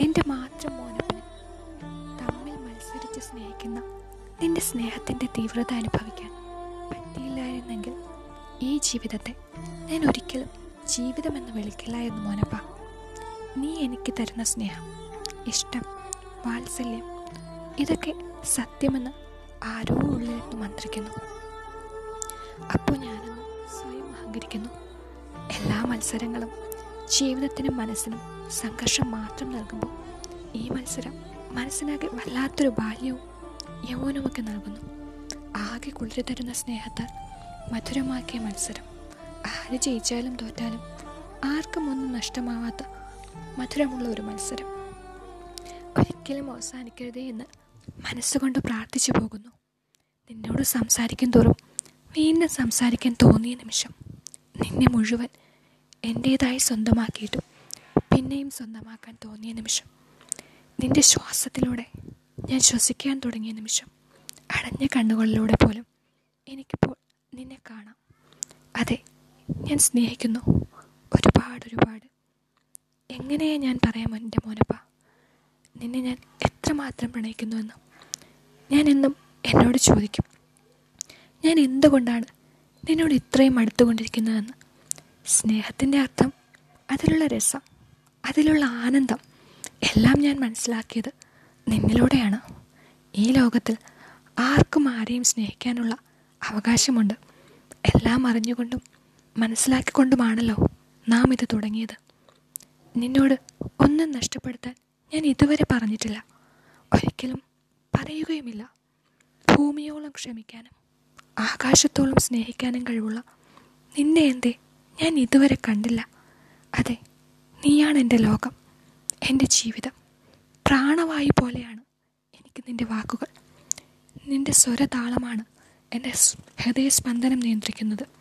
എന്റെ മാത്രം മോനപ്പന് തമ്മിൽ മത്സരിച്ച് സ്നേഹിക്കുന്ന നിന്റെ സ്നേഹത്തിന്റെ തീവ്രത അനുഭവിക്കാൻ പറ്റിയില്ലായിരുന്നെങ്കിൽ ഈ ജീവിതത്തെ ഞാൻ ഒരിക്കലും ജീവിതമെന്ന് വിളിക്കില്ലായിരുന്നു മോനപ്പ. നീ എനിക്ക് തരുന്ന സ്നേഹം ഇഷ്ടം വാത്സല്യം ഇതൊക്കെ സത്യമെന്ന് ആരോ ഉള്ളിലിട്ട് മന്ത്രിക്കുന്നു. അപ്പോൾ ഞാനൊന്ന് സ്വയം അഹങ്കരിക്കുന്നു. എല്ലാ മത്സരങ്ങളും ജീവിതത്തിനും മനസ്സിനും സംഘർഷം മാത്രം നൽകുമ്പോൾ ഈ മത്സരം മനസ്സിനാകെ വല്ലാത്തൊരു ബാല്യവും യൗവനവുമൊക്കെ നൽകുന്നു. ആകെ കുളിരി തരുന്ന സ്നേഹത്താൽ മധുരമാക്കിയ മത്സരം. ആര് ജയിച്ചാലും തോറ്റാലും ആർക്കും ഒന്നും നഷ്ടമാവാത്ത മധുരമുള്ള ഒരു മത്സരം. ഒരിക്കലും അവസാനിക്കരുതേ എന്ന് മനസ്സുകൊണ്ട് പ്രാർത്ഥിച്ചു പോകുന്നു. നിന്നോട് സംസാരിക്കും തോറും വീണ്ടും സംസാരിക്കാൻ തോന്നിയ നിമിഷം നിന്നെ മുഴുവൻ എന്റേതായി സ്വന്തമാക്കിയിട്ടും. പിന്നെയും സ്വന്തമാക്കാൻ തോന്നിയ നിമിഷം. നിന്റെ ശ്വാസത്തിലൂടെ ഞാൻ ശ്വസിക്കാൻ തുടങ്ങിയ നിമിഷം. അടഞ്ഞ കണ്ണുകളിലൂടെ പോലും എനിക്കിപ്പോൾ നിന്നെ കാണാം. അതെ ഞാൻ സ്നേഹിക്കുന്നു. ഒരുപാട് ഒരുപാട്. എങ്ങനെയാ ഞാൻ പറയാം എന്റെ മോനപ്പ? നിന്നെ ഞാൻ എത്രമാത്രം പ്രണയിക്കുന്നുവെന്ന് ഞാൻ എന്നും എന്നോട് ചോദിക്കും. ഞാൻ എന്തുകൊണ്ടാണ് നിന്നോട് ഇത്രയും അടുത്തുകൊണ്ടിരിക്കുന്നതെന്ന്. സ്നേഹത്തിന്റെ അർത്ഥം അതിലുള്ള രസം അതിലുള്ള ആനന്ദം എല്ലാം ഞാൻ മനസ്സിലാക്കിയത് നിന്നിലൂടെയാണ്. ഈ ലോകത്തിൽ ആർക്കും ആരെയും സ്നേഹിക്കാനുള്ള അവകാശമുണ്ട്. എല്ലാം അറിഞ്ഞുകൊണ്ടും മനസ്സിലാക്കിക്കൊണ്ടുമാണല്ലോ നാം ഇത് തുടങ്ങിയത്. നിന്നോട് ഒന്നും നഷ്ടപ്പെടുത്താൻ ഞാൻ ഇതുവരെ പറഞ്ഞിട്ടില്ല. ഒരിക്കലും പറയുകയുമില്ല. ഭൂമിയോളം ക്ഷമിക്കാനും ആകാശത്തോളം സ്നേഹിക്കാനും കഴിവുള്ള നിന്നെ എന്തേ ഞാൻ ഇതുവരെ കണ്ടില്ല. അതെ നീയാണ് എന്റെ ലോകം എന്റെ ജീവിതം. പ്രാണവായു പോലെയാണ് എനിക്ക് നിന്റെ വാക്കുകൾ. നിന്റെ സ്വരതാളമാണ് എന്റെ ഹൃദയ ഹൃദയസ്പന്ദനം നിയന്ത്രിക്കുന്നത്.